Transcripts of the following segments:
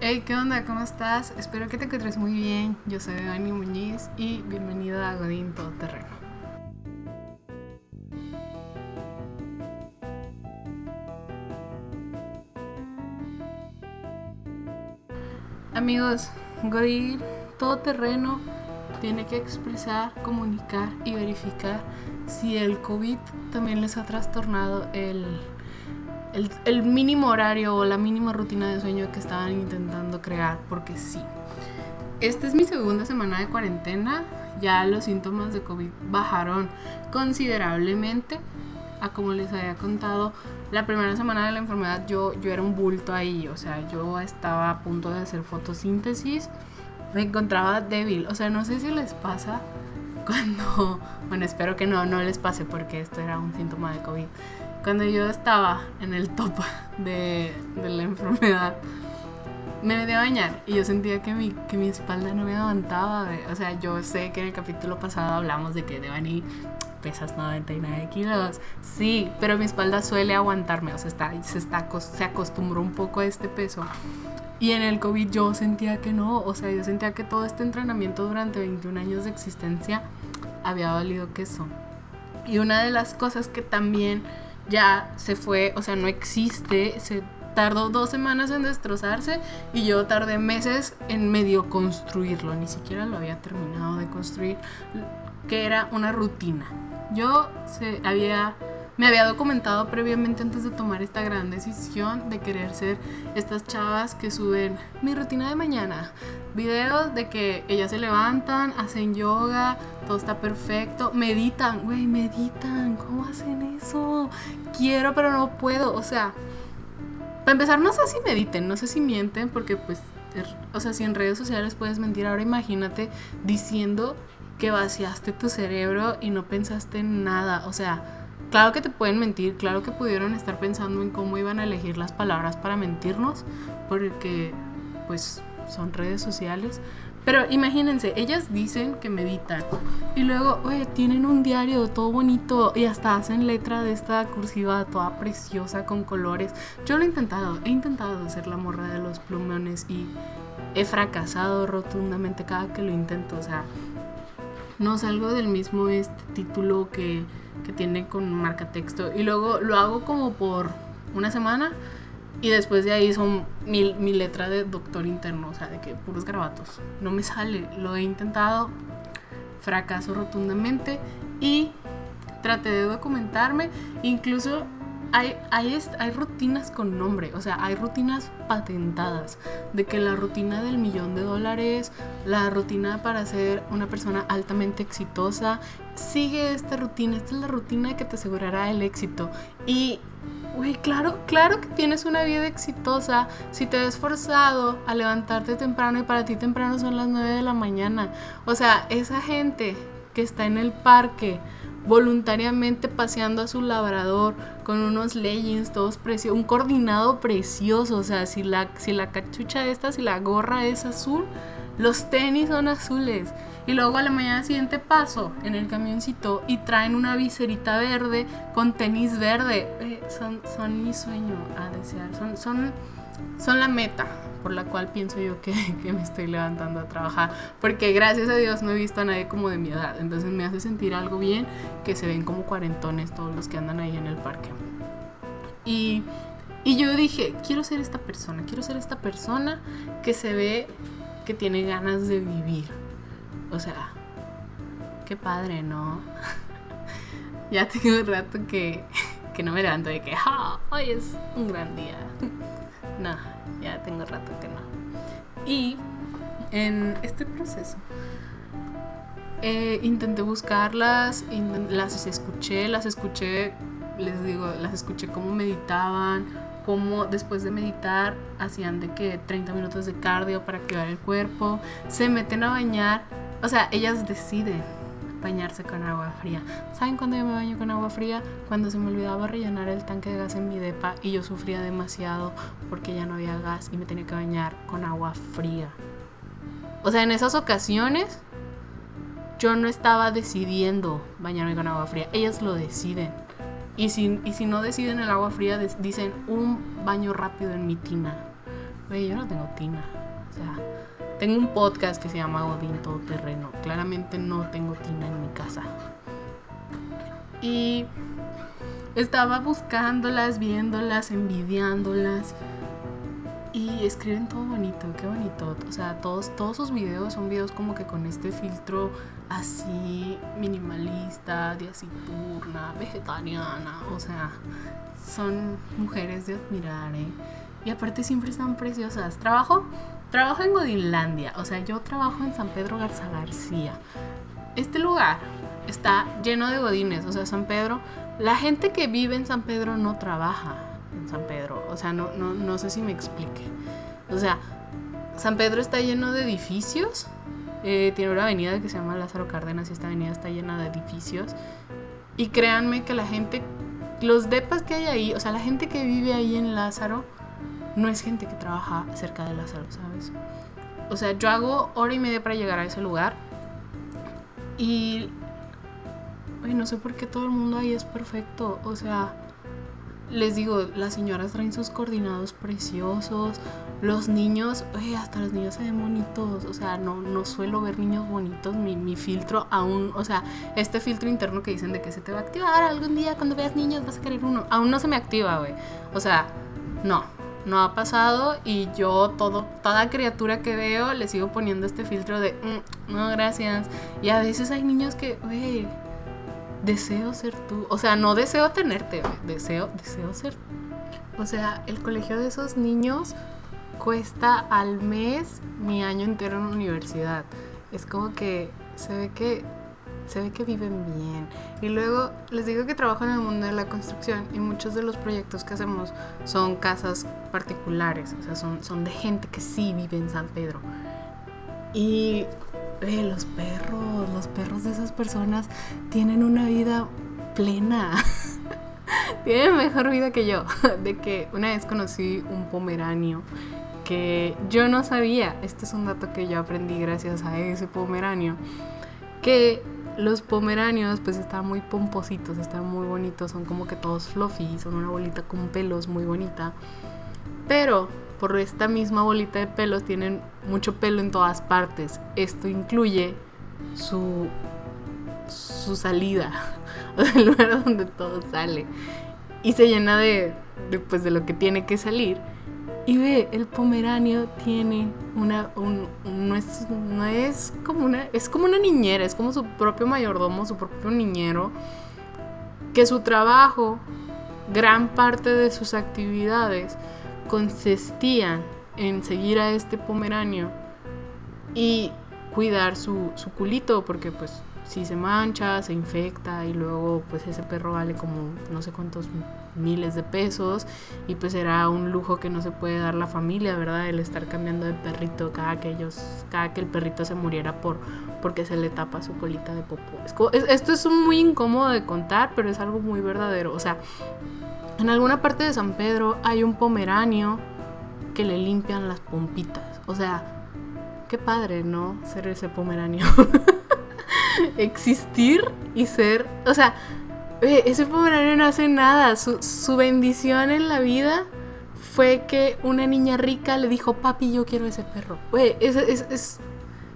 Hey, ¿qué onda? ¿Cómo estás? Espero que te encuentres muy bien. Yo soy Dani Muñiz y bienvenido a Godín Todoterreno. Amigos, Godín Todoterreno tiene que expresar, comunicar y verificar si el COVID también les ha trastornado el el, mínimo horario o la mínima rutina de sueño que estaban intentando crear, porque sí. Esta es mi segunda semana de cuarentena, ya los síntomas de COVID bajaron considerablemente. A como les había contado, la primera semana de la enfermedad yo, yo era un bulto ahí, o sea, yo estaba a punto de hacer fotosíntesis, me encontraba débil, o sea, no sé si les pasa cuando, bueno, espero que no, no les pase porque esto era un síntoma de COVID cuando yo estaba en el top de, la enfermedad, me metí a bañar y yo sentía que mi, que mi espalda no me aguantaba. O sea, yo sé que en el capítulo pasado hablamos de que Devani pesas 99 kilos. Sí, pero mi espalda suele aguantarme. O sea, está, se, está, se acostumbró un poco a este peso. Y en el COVID yo sentía que no. O sea, yo sentía que todo este entrenamiento durante 21 años de existencia había valido queso. Y una de las cosas que también ya se fue, o sea, no existe, se tardó dos semanas en destrozarse y yo tardé meses en medio construirlo, ni siquiera lo había terminado de construir, que era una rutina. Yo se había me había documentado previamente antes de tomar esta gran decisión de querer ser estas chavas que suben mi rutina de mañana. Videos de que ellas se levantan, hacen yoga, todo está perfecto, meditan, güey, meditan, ¿cómo hacen eso? Quiero, pero no puedo, o sea, para empezar, no sé si mediten, no sé si mienten, porque pues, o sea, si en redes sociales puedes mentir, ahora imagínate diciendo que vaciaste tu cerebro y no pensaste en nada, o sea, Claro que te pueden mentir, claro que pudieron estar pensando en cómo iban a elegir las palabras para mentirnos, porque pues son redes sociales. Pero imagínense, ellas dicen que meditan y luego, oye, tienen un diario todo bonito y hasta hacen letra de esta cursiva toda preciosa con colores. Yo lo he intentado, he intentado hacer la morra de los plumones y he fracasado rotundamente cada que lo intento. O sea, no salgo del mismo este título que que tiene con marca texto. Y luego lo hago como por una semana y después de ahí son mi, mi letra de doctor interno, o sea, de que puros grabatos. No me sale, lo he intentado, fracaso rotundamente y traté de documentarme, incluso hay, hay, hay, rutinas con nombre, o sea, hay rutinas patentadas, de que la rutina del millón de dólares, la rutina para ser una persona altamente exitosa, sigue esta rutina, esta es la rutina que te asegurará el éxito. Y, güey, claro, claro que tienes una vida exitosa si te has esforzado a levantarte temprano y para ti temprano son las 9 de la mañana. O sea, esa gente que está en el parque, voluntariamente paseando a su labrador con unos leggings todos preciosos, un coordinado precioso, o sea, si la, si la cachucha esta, si la gorra es azul, los tenis son azules. Y luego a la mañana siguiente paso en el camioncito y traen una viserita verde con tenis verde. Eh, son, son mi sueño a desear, son, son, son la meta por la cual pienso yo que, me estoy levantando a trabajar. Porque gracias a Dios no he visto a nadie como de mi edad. Entonces me hace sentir algo bien que se ven como cuarentones todos los que andan ahí en el parque. Y, y yo dije, quiero ser esta persona, quiero ser esta persona que se ve que tiene ganas de vivir. O sea, qué padre, ¿no? ya tengo un rato que, que no me levanto de que, ah, hoy es un gran día. No, ya tengo rato que no. Y en este proceso eh, intenté buscarlas, las escuché, las escuché, les digo, las escuché cómo meditaban, cómo después de meditar hacían de que 30 minutos de cardio para activar el cuerpo, se meten a bañar, o sea, ellas deciden bañarse con agua fría. ¿Saben cuándo yo me baño con agua fría? Cuando se me olvidaba rellenar el tanque de gas en mi depa y yo sufría demasiado porque ya no había gas y me tenía que bañar con agua fría. O sea, en esas ocasiones yo no estaba decidiendo bañarme con agua fría, ellas lo deciden. Y si, y si no deciden el agua fría, dicen un baño rápido en mi tina. Oye, yo no tengo tina. O sea, tengo un podcast que se llama Godín Todo Terreno. Claramente no tengo tina en mi casa. Y estaba buscándolas, viéndolas, envidiándolas. Y escriben todo bonito, qué bonito. O sea, todos, todos sus videos son videos como que con este filtro así minimalista, diacipurna, vegetariana. O sea, son mujeres de admirar, ¿eh? Y aparte siempre están preciosas. Trabajo, trabajo en Godinlandia. O sea, yo trabajo en San Pedro Garza García. Este lugar está lleno de godines. O sea, San Pedro, la gente que vive en San Pedro no trabaja en San Pedro. O sea, no, no, no sé si me explique. O sea, San Pedro está lleno de edificios. Eh, tiene una avenida que se llama Lázaro Cárdenas y esta avenida está llena de edificios. Y créanme que la gente, los depas que hay ahí, o sea, la gente que vive ahí en Lázaro, no es gente que trabaja cerca de Lázaro, ¿sabes? O sea, yo hago hora y media para llegar a ese lugar. Y... Ay, no sé por qué todo el mundo ahí es perfecto. O sea, les digo, las señoras traen sus coordinados preciosos. Los niños, oye, hasta los niños se ven bonitos. O sea, no, no suelo ver niños bonitos. Mi, mi, filtro aún, o sea, este filtro interno que dicen de que se te va a activar algún día cuando veas niños vas a querer uno. Aún no se me activa, güey. O sea, no, no ha pasado. Y yo, todo, toda criatura que veo, le sigo poniendo este filtro de, mm, no, gracias. Y a veces hay niños que, güey deseo ser tú. O sea, no deseo tenerte, deseo, deseo ser. O sea, el colegio de esos niños cuesta al mes mi año entero en universidad. Es como que se ve que se ve que viven bien. Y luego les digo que trabajo en el mundo de la construcción y muchos de los proyectos que hacemos son casas particulares, o sea, son, son de gente que sí vive en San Pedro. Y los perros, los perros de esas personas tienen una vida plena. tienen mejor vida que yo. De que una vez conocí un pomeranio que yo no sabía, este es un dato que yo aprendí gracias a ese pomeranio, que los pomeranios pues están muy pompositos, están muy bonitos, son como que todos fluffy, son una bolita con pelos muy bonita, pero por esta misma bolita de pelos tienen mucho pelo en todas partes. Esto incluye su, su salida, el lugar donde todo sale. Y se llena de, de, pues, de lo que tiene que salir. Y ve, el pomeranio tiene una, un, no, es, no es como una, es como una niñera, es como su propio mayordomo, su propio niñero, que su trabajo, gran parte de sus actividades, consistían en seguir a este pomeranio y cuidar su, su culito, porque pues si se mancha, se infecta y luego pues ese perro vale como no sé cuántos miles de pesos y pues era un lujo que no se puede dar la familia, ¿verdad? El estar cambiando de perrito cada que ellos, cada que el perrito se muriera por porque se le tapa su colita de popó. esto es muy incómodo de contar, pero es algo muy verdadero. O sea, en alguna parte de San Pedro hay un pomeranio que le limpian las pompitas. O sea, qué padre, ¿no? Ser ese pomeranio. Existir y ser... O sea, ese pomeranio no hace nada. Su, bendición en la vida fue que una niña rica le dijo, papi, yo quiero ese perro. Güey, es, es,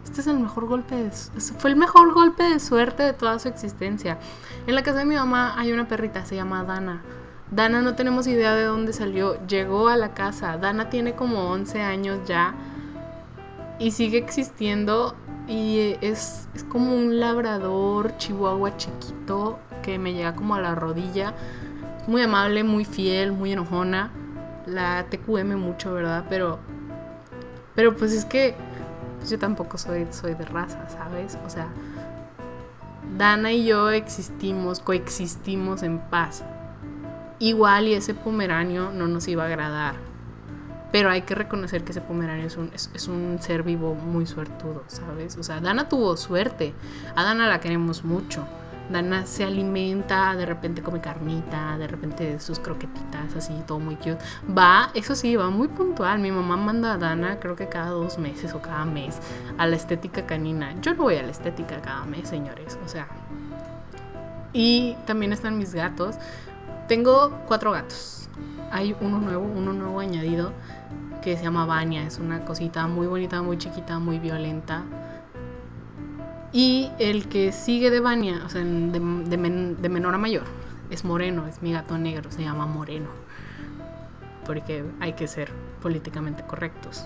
este es el mejor golpe de... Fue el mejor golpe de suerte de toda su existencia. En la casa de mi mamá hay una perrita, se llama Dana. Dana no tenemos idea de dónde salió, llegó a la casa. Dana tiene como 11 años ya y sigue existiendo y es, como un labrador chihuahua chiquito que me llega como a la rodilla. Muy amable, muy fiel, muy enojona. La TQM mucho, ¿verdad? Pero, pero pues es que yo tampoco soy, soy de raza, ¿sabes? O sea, Dana y yo existimos, coexistimos en paz igual y ese pomeranio no nos iba a agradar. Pero hay que reconocer que ese pomeranio es un, es, un ser vivo muy suertudo, ¿sabes? O sea, Dana tuvo suerte. A Dana la queremos mucho. Dana se alimenta, de repente come carnita, de repente sus croquetitas, así, todo muy cute. Va, eso sí, va muy puntual. Mi mamá manda a Dana, creo que cada dos meses o cada mes, a la estética canina. Yo no voy a la estética cada mes, señores. O sea. Y también están mis gatos. Tengo cuatro gatos. Hay uno nuevo, uno nuevo añadido que se llama Vania. Es una cosita muy bonita, muy chiquita, muy violenta. Y el que sigue de Vania, o sea, de, menor a mayor, es Moreno, es mi gato negro, se llama Moreno. Porque hay que ser políticamente correctos.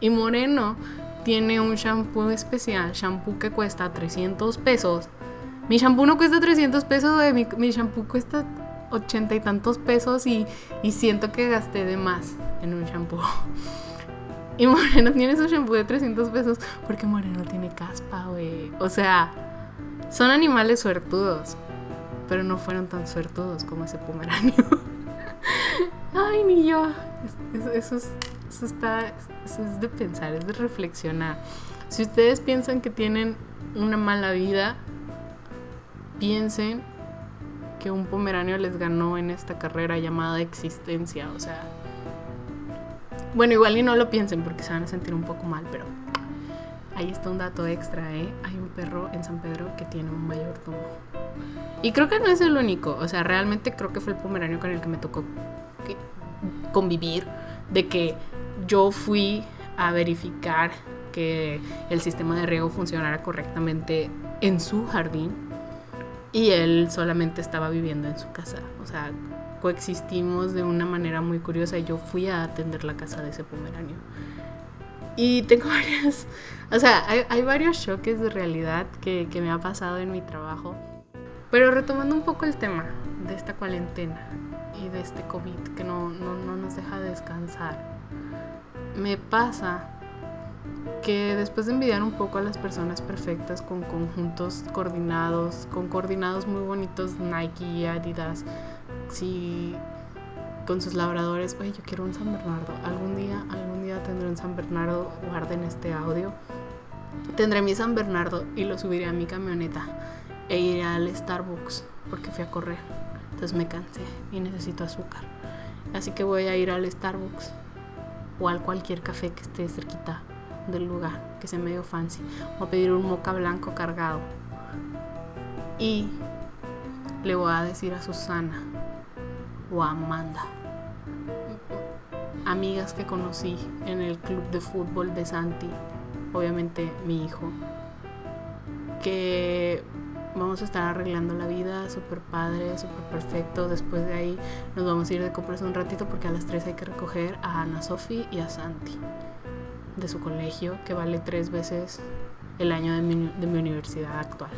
Y Moreno tiene un shampoo especial, shampoo que cuesta 300 pesos. Mi shampoo no cuesta 300 pesos, mi, mi shampoo cuesta 80 y tantos pesos y, y, siento que gasté de más en un shampoo. Y Moreno tiene su shampoo de 300 pesos porque Moreno tiene caspa, güey. O sea, son animales suertudos, pero no fueron tan suertudos como ese pomeranio. Ay, ni yo. Eso, es, eso está, eso es de pensar, es de reflexionar. Si ustedes piensan que tienen una mala vida, piensen que un pomeranio les ganó en esta carrera llamada existencia. O sea, bueno, igual y no lo piensen porque se van a sentir un poco mal, pero ahí está un dato extra, ¿eh? Hay un perro en San Pedro que tiene un mayordomo. Y creo que no es el único, o sea, realmente creo que fue el pomeranio con el que me tocó convivir, de que yo fui a verificar que el sistema de riego funcionara correctamente en su jardín y él solamente estaba viviendo en su casa. O sea, coexistimos de una manera muy curiosa y yo fui a atender la casa de ese pomeranio. Y tengo varias, o sea, hay, varios choques de realidad que, que me ha pasado en mi trabajo. Pero retomando un poco el tema de esta cuarentena y de este COVID que no, no, no nos deja descansar, me pasa que después de envidiar un poco a las personas perfectas con conjuntos coordinados, con coordinados muy bonitos Nike y Adidas, sí, con sus labradores, oye, yo quiero un San Bernardo, algún día, algún día tendré un San Bernardo, guarden este audio, tendré mi San Bernardo y lo subiré a mi camioneta e iré al Starbucks porque fui a correr, entonces me cansé y necesito azúcar, así que voy a ir al Starbucks o al cualquier café que esté cerquita del lugar, que sea medio fancy, o pedir un moca blanco cargado. Y le voy a decir a Susana o a Amanda, amigas que conocí en el club de fútbol de Santi, obviamente mi hijo, que vamos a estar arreglando la vida, súper padre, súper perfecto. Después de ahí nos vamos a ir de compras un ratito porque a las 3 hay que recoger a Ana Sofi y a Santi de su colegio, que vale tres veces el año de mi, de mi universidad actual.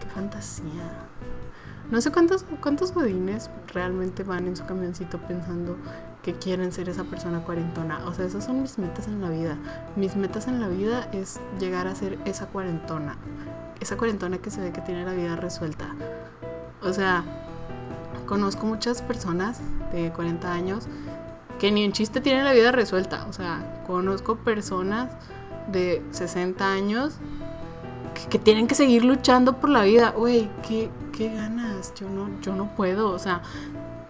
Qué fantasía. No sé cuántos, cuántos godines realmente van en su camioncito pensando que quieren ser esa persona cuarentona. O sea, esas son mis metas en la vida. Mis metas en la vida es llegar a ser esa cuarentona esa cuarentona que se ve que tiene la vida resuelta. O sea, conozco muchas personas de 40 años que ni en chiste tienen la vida resuelta. O sea, conozco personas de 60 años que, tienen que seguir luchando por la vida. Güey, ¿qué, ¿qué, ganas? Yo no, yo no puedo. O sea,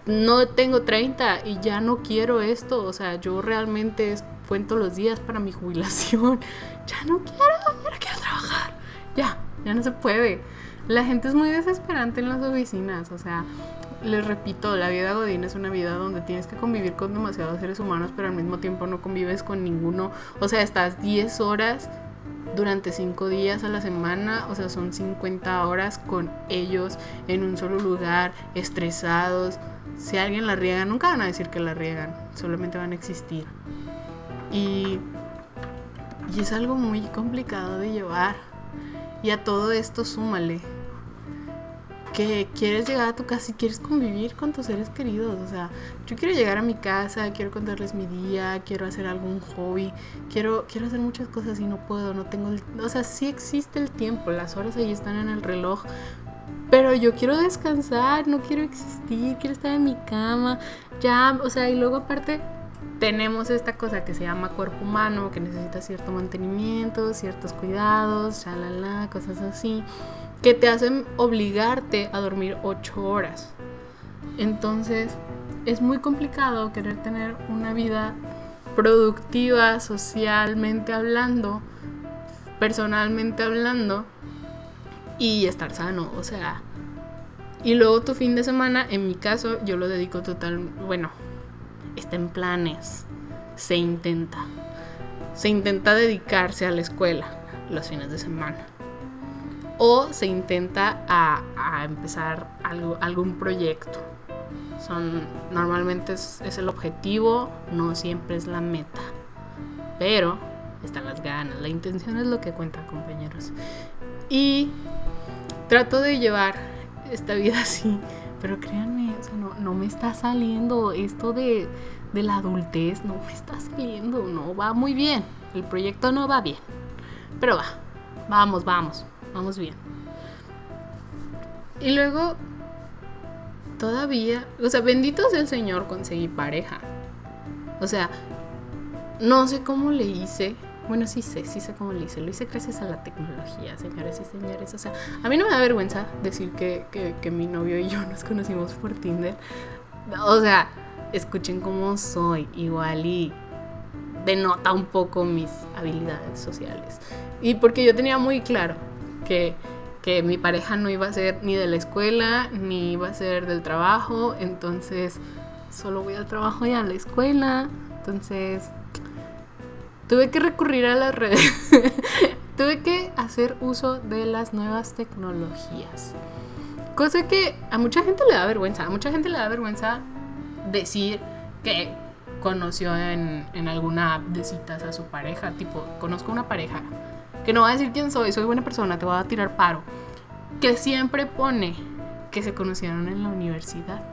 no tengo 30 y ya no quiero esto. O sea, yo realmente cuento los días para mi jubilación. Ya no quiero, ya no quiero trabajar. Ya, ya no se puede. La gente es muy desesperante en las oficinas, o sea, les repito, la vida godín es una vida donde tienes que convivir con demasiados seres humanos, pero al mismo tiempo no convives con ninguno. O sea, estás 10 horas durante 5 días a la semana, o sea, son 50 horas con ellos en un solo lugar, estresados. Si alguien la riega, nunca van a decir que la riegan, solamente van a existir. Y, y es algo muy complicado de llevar y a todo esto súmale que quieres llegar a tu casa y quieres convivir con tus seres queridos. O sea, yo quiero llegar a mi casa, quiero contarles mi día, quiero hacer algún hobby, quiero, quiero hacer muchas cosas y no puedo, no tengo el... O sea, sí existe el tiempo, las horas ahí están en el reloj, pero yo quiero descansar, no quiero existir, quiero estar en mi cama, ya, o sea, y luego aparte tenemos esta cosa que se llama cuerpo humano, que necesita cierto mantenimiento, ciertos cuidados, shalala, cosas así, que te hacen obligarte a dormir 8 horas. Entonces, es muy complicado querer tener una vida productiva, socialmente hablando, personalmente hablando, y estar sano. O sea, Y luego tu fin de semana, en mi caso, yo lo dedico total, bueno, está en planes, se intenta. Se intenta dedicarse a la escuela los fines de semana. O se intenta a, empezar algo, algún proyecto. Son, normalmente es, el objetivo, no siempre es la meta. Pero están las ganas, la intención es lo que cuenta, compañeros. Y trato de llevar esta vida así, pero créanme, no, no me está saliendo esto de, de la adultez, no me está saliendo, no va muy bien. El proyecto no va bien, pero va, vamos, vamos, vamos bien. Y luego, todavía, o sea, bendito sea el Señor, conseguí pareja. O sea, no sé cómo le hice. Bueno, sí sé, sí sé cómo le hice. Lo hice gracias a la tecnología, señores y señores. O sea, a mí no me da vergüenza decir que, que, que mi novio y yo nos conocimos por Tinder. O sea, escuchen cómo soy, igual y denota un poco mis habilidades sociales. Y porque yo tenía muy claro que, mi pareja no iba a ser ni de la escuela, ni iba a ser del trabajo, entonces solo voy al trabajo y a la escuela. Entonces, tuve que recurrir a las redes. tuve que hacer uso de las nuevas tecnologías. Cosa que a mucha gente le da vergüenza. A mucha gente le da vergüenza decir que conoció en, en alguna app de citas a su pareja. Tipo, conozco una pareja que no va a decir quién soy, soy buena persona, te voy a tirar paro. Que siempre pone que se conocieron en la universidad.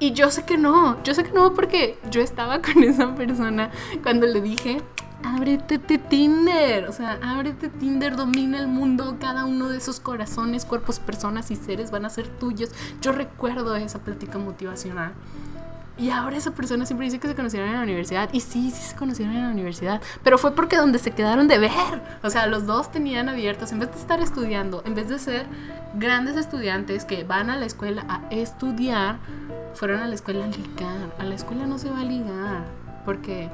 Y yo sé que no, yo sé que no porque yo estaba con esa persona cuando le dije, ábrete Tinder, o sea, ábrete Tinder, domina el mundo, cada uno de esos corazones, cuerpos, personas y seres van a ser tuyos. Yo recuerdo esa plática motivacional. Y ahora esa persona siempre dice que se conocieron en la universidad. Y sí, sí se conocieron en la universidad. Pero fue porque donde se quedaron de ver. O sea, los dos tenían abiertos, en vez de estar estudiando, en vez de ser grandes estudiantes que van a la escuela a estudiar, fueron a la escuela a ligar. A la escuela no se va a ligar. Porque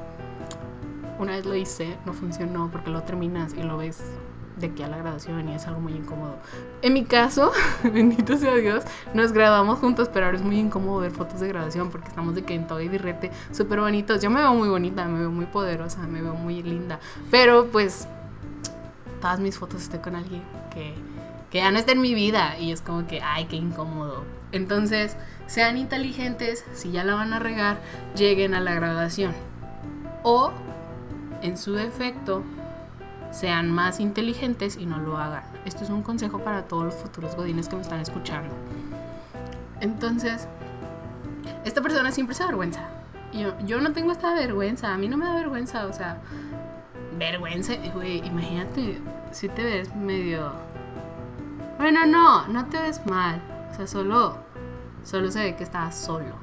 una vez lo hice, no funcionó, porque lo terminas y lo ves de aquí a la graduación y es algo muy incómodo. En mi caso, bendito sea Dios, nos graduamos juntos, pero ahora es muy incómodo ver fotos de graduación porque estamos de que en todo y birrete súper bonitos. Yo me veo muy bonita, me veo muy poderosa, me veo muy linda, pero pues todas mis fotos estoy con alguien que, que ya no está en mi vida y es como que, ay, qué incómodo. Entonces, sean inteligentes, si ya la van a regar, lleguen a la graduación. O, en su defecto, sean más inteligentes y no lo hagan. Esto es un consejo para todos los futuros godines que me están escuchando. Entonces, esta persona siempre se avergüenza. Yo, yo no tengo esta vergüenza, a mí no me da vergüenza, o sea, vergüenza, güey, imagínate si te ves medio... Bueno, no, no te ves mal, o sea, solo, solo se ve que estás solo.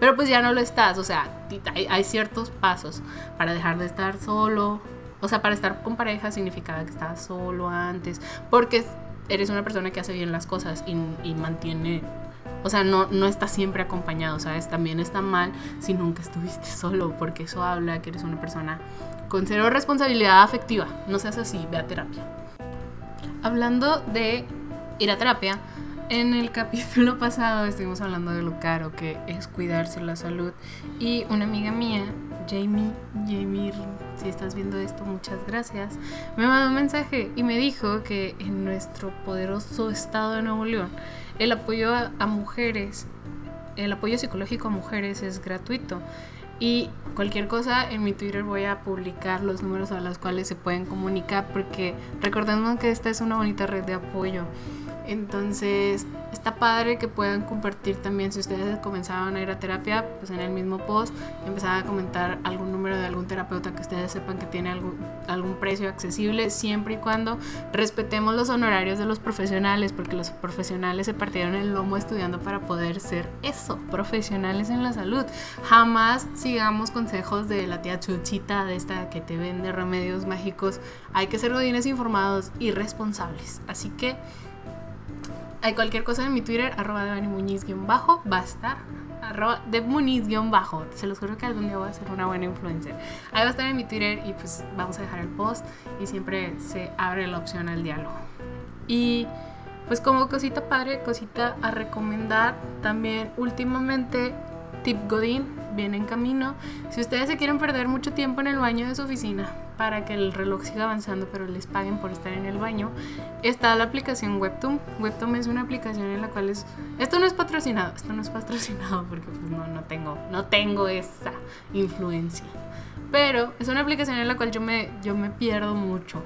Pero pues ya no lo estás, o sea, hay, hay ciertos pasos para dejar de estar solo, o sea, para estar con pareja significaba que estabas solo antes, porque eres una persona que hace bien las cosas y, y mantiene, o sea, no, no está siempre acompañado, ¿sabes? También está mal si nunca estuviste solo, porque eso habla que eres una persona con cero responsabilidad afectiva. No seas así, ve a terapia. Hablando de ir a terapia, en el capítulo pasado estuvimos hablando de lo caro que es cuidarse la salud y una amiga mía, Jamie, Jamie, si estás viendo esto, muchas gracias, me mandó un mensaje y me dijo que en nuestro poderoso estado de Nuevo León el apoyo a, a mujeres, el apoyo psicológico a mujeres es gratuito. Y cualquier cosa en mi Twitter voy a publicar los números a los cuales se pueden comunicar porque recordemos que esta es una bonita red de apoyo. Entonces, está padre que puedan compartir también si ustedes comenzaban a ir a terapia, pues en el mismo post empezaban a comentar algún número de algún terapeuta que ustedes sepan que tiene algún, algún precio accesible, siempre y cuando respetemos los honorarios de los profesionales, porque los profesionales se partieron el lomo estudiando para poder ser eso, profesionales en la salud. Jamás sigamos consejos de la tía Chuchita, de esta que te vende remedios mágicos. Hay que ser godines informados y responsables. Así que hay cualquier cosa en mi Twitter, arroba de Muñiz-bajo, va a estar. Arroba de Muniz-bajo. Se los juro que algún día voy a ser una buena influencer. Ahí va a estar en mi Twitter y pues vamos a dejar el post y siempre se abre la opción al diálogo. Y pues como cosita padre, cosita a recomendar, también últimamente Tip Godin viene en camino. Si ustedes se quieren perder mucho tiempo en el baño de su oficina para que el reloj siga avanzando pero les paguen por estar en el baño, está la aplicación Webtoon. Webtoon es una aplicación en la cual es... Esto no es patrocinado, esto no es patrocinado porque pues no, no, tengo, no tengo esa influencia. Pero es una aplicación en la cual yo me, yo me pierdo mucho.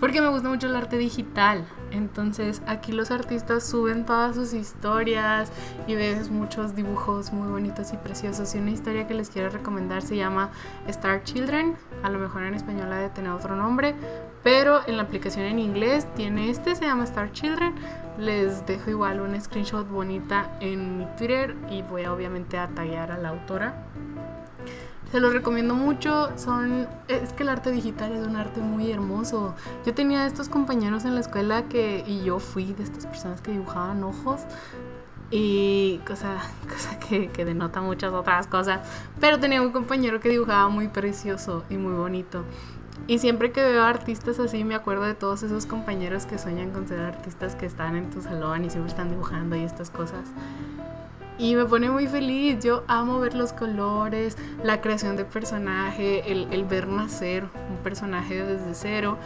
Porque me gusta mucho el arte digital. Entonces aquí los artistas suben todas sus historias y ves muchos dibujos muy bonitos y preciosos. Y una historia que les quiero recomendar se llama Star Children. A lo mejor en español ha de tener otro nombre. Pero en la aplicación en inglés tiene este, se llama Star Children. Les dejo igual un screenshot bonita en mi Twitter y voy obviamente a tallar a la autora se los recomiendo mucho. Son es que el arte digital es un arte muy hermoso. Yo tenía estos compañeros en la escuela que y yo fui de estas personas que dibujaban ojos y cosa, cosa que, que denota muchas otras cosas. Pero tenía un compañero que dibujaba muy precioso y muy bonito. Y siempre que veo artistas así me acuerdo de todos esos compañeros que sueñan con ser artistas que están en tu salón y siempre están dibujando y estas cosas. Y me pone muy feliz. Yo amo ver los colores, la creación de personaje, el, ver nacer un personaje desde cero.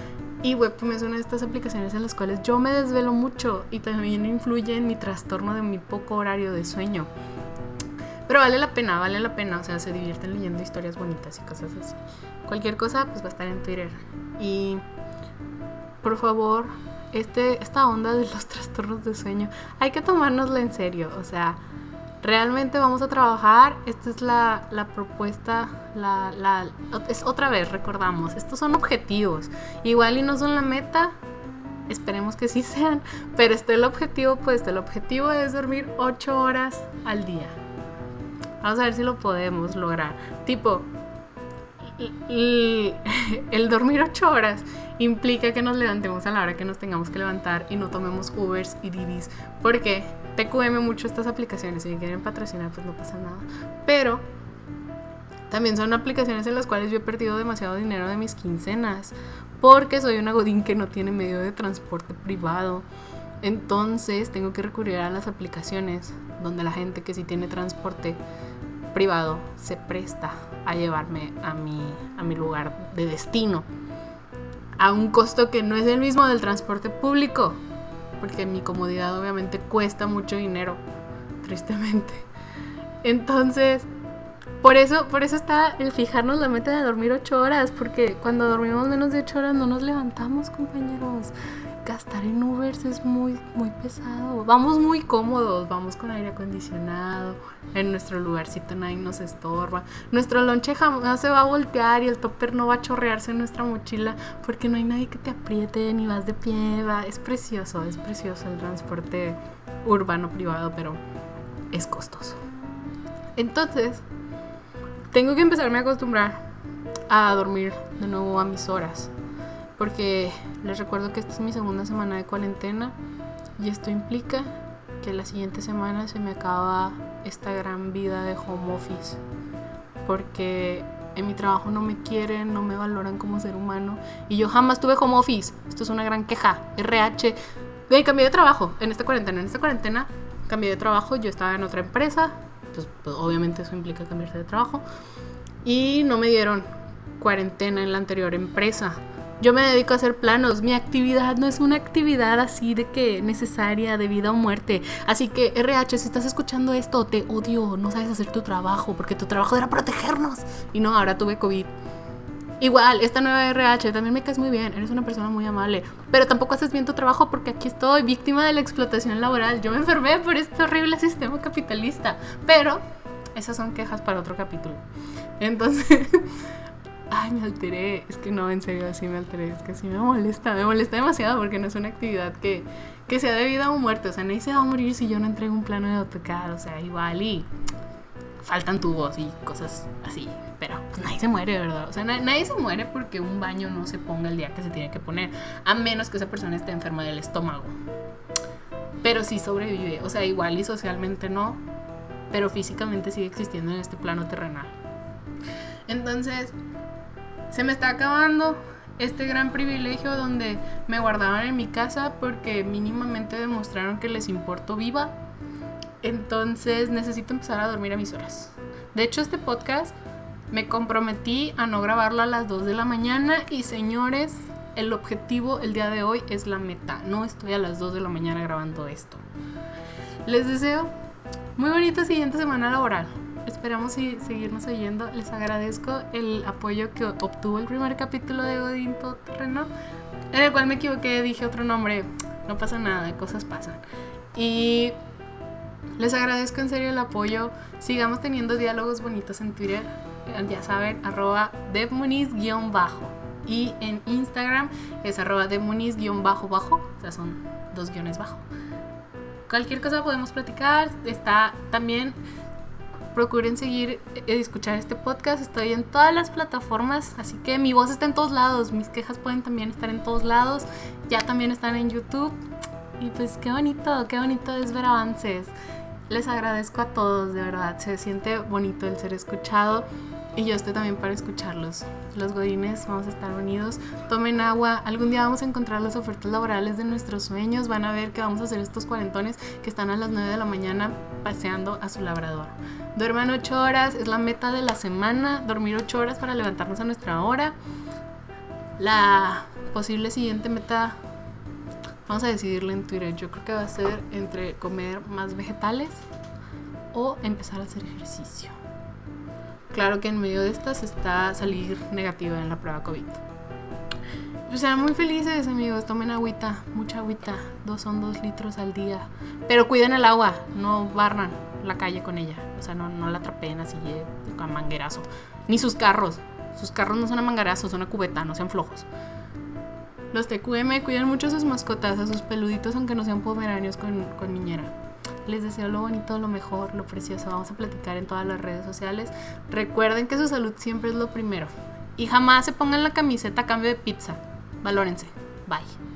Y Webtoon es una de estas aplicaciones en las cuales yo me desvelo mucho y también influye en mi trastorno de mi poco horario de sueño. Pero vale la pena, vale la pena. O sea, se divierten leyendo historias bonitas y cosas así. Cualquier cosa, pues va a estar en Twitter. Y por favor, este, esta onda de los trastornos de sueño, hay que tomárnosla en serio. O sea, realmente vamos a trabajar. Esta es la, propuesta, la, es otra vez, recordamos, estos son objetivos. Igual y no son la meta, esperemos que sí sean, pero este el objetivo, pues el objetivo es dormir 8 horas al día. Vamos a ver si lo podemos lograr. Tipo, el dormir 8 horas implica que nos levantemos a la hora que nos tengamos que levantar y no tomemos Ubers y Didis. Porque TQM mucho estas aplicaciones. Si me quieren patrocinar, pues no pasa nada. Pero también son aplicaciones en las cuales yo he perdido demasiado dinero de mis quincenas. Porque soy una godín que no tiene medio de transporte privado. Entonces tengo que recurrir a las aplicaciones donde la gente que sí tiene transporte privado se presta a llevarme a mi, a mi lugar de destino a un costo que no es el mismo del transporte público, porque mi comodidad obviamente cuesta mucho dinero, tristemente. Entonces, por eso, por eso está el fijarnos la meta de dormir 8 horas, porque cuando dormimos menos de 8 horas no nos levantamos, compañeros gastar en Ubers es muy, muy pesado. Vamos muy cómodos, vamos con aire acondicionado, en nuestro lugarcito nadie nos estorba. Nuestro lonche jamás se va a voltear y el topper no va a chorrearse en nuestra mochila porque no hay nadie que te apriete ni vas de pie. Va. Es precioso, es precioso el transporte urbano privado, pero es costoso. Entonces, tengo que empezarme a acostumbrar a dormir de nuevo a mis horas porque les recuerdo que esta es mi segunda semana de cuarentena y esto implica que la siguiente semana se me acaba esta gran vida de home office porque en mi trabajo no me quieren, no me valoran como ser humano y yo jamás tuve home office. Esto es una gran queja. RH, de cambié de trabajo en esta cuarentena. En esta cuarentena cambié de trabajo, yo estaba en otra empresa, pues, pues obviamente eso implica cambiarse de trabajo y no me dieron cuarentena en la anterior empresa. Yo me dedico a hacer planos. Mi actividad no es una actividad así de que necesaria de vida o muerte. Así que RH, si estás escuchando esto, te odio. No sabes hacer tu trabajo porque tu trabajo era protegernos. Y no, ahora tuve COVID. Igual, esta nueva RH también me caes muy bien, eres una persona muy amable, pero tampoco haces bien tu trabajo porque aquí estoy víctima de la explotación laboral. Yo me enfermé por este horrible sistema capitalista, pero esas son quejas para otro capítulo. Entonces, ay, me alteré. Es que no, en serio, así me alteré. Es que sí me molesta. Me molesta demasiado porque no es una actividad que, que sea de vida o muerte. O sea, nadie se va a morir si yo no entrego un plano de AutoCAD. O sea, igual y faltan tubos y cosas así. Pero nadie se muere, ¿verdad? O sea, nadie se muere porque un baño no se ponga el día que se tiene que poner. A menos que esa persona esté enferma del estómago. Pero sí sobrevive. O sea, igual y socialmente no. Pero físicamente sigue existiendo en este plano terrenal. Entonces, se me está acabando este gran privilegio donde me guardaban en mi casa porque mínimamente demostraron que les importo viva. Entonces necesito empezar a dormir a mis horas. De hecho, este podcast me comprometí a no grabarlo a las 2 de la mañana y señores, el objetivo el día de hoy es la meta. No estoy a las 2 de la mañana grabando esto. Les deseo muy bonita siguiente semana laboral. Esperamos seguirnos oyendo. Les agradezco el apoyo que obtuvo el primer capítulo de Godín Terreno, en el cual me equivoqué, dije otro nombre. No pasa nada, cosas pasan. Y les agradezco en serio el apoyo. Sigamos teniendo diálogos bonitos en Twitter. Ya saben, arroba devmuniz-bajo. Y en Instagram es arroba devmuniz-bajo-bajo. O sea, son dos guiones bajo. Cualquier cosa podemos platicar. Está también procuren seguir y eh, escuchar este podcast. Estoy en todas las plataformas, así que mi voz está en todos lados. Mis quejas pueden también estar en todos lados. Ya también están en YouTube. Y pues qué bonito, qué bonito es ver avances. Les agradezco a todos, de verdad. Se siente bonito el ser escuchado. Y yo estoy también para escucharlos. Los godines vamos a estar unidos. Tomen agua. Algún día vamos a encontrar las ofertas laborales de nuestros sueños. Van a ver que vamos a hacer estos cuarentones que están a las 9 de la mañana paseando a su labrador. Duerman 8 horas. Es la meta de la semana. Dormir 8 horas para levantarnos a nuestra hora. La posible siguiente meta, vamos a decidirla en Twitter. Yo creo que va a ser entre comer más vegetales o empezar a hacer ejercicio. Claro que en medio de estas está salir negativa en la prueba COVID. Pues sean muy felices, amigos. Tomen agüita, mucha agüita. Dos son dos litros al día. Pero cuiden el agua, no barran la calle con ella. O sea, no, no la atrapen así eh, con manguerazo. Ni sus carros. Sus carros no son a manguerazo, son a cubeta, no sean flojos. Los TQM cuidan mucho a sus mascotas, a sus peluditos, aunque no sean pomeranios con, con niñera. Les deseo lo bonito, lo mejor, lo precioso. Vamos a platicar en todas las redes sociales. Recuerden que su salud siempre es lo primero. Y jamás se pongan la camiseta a cambio de pizza. Valórense. Bye.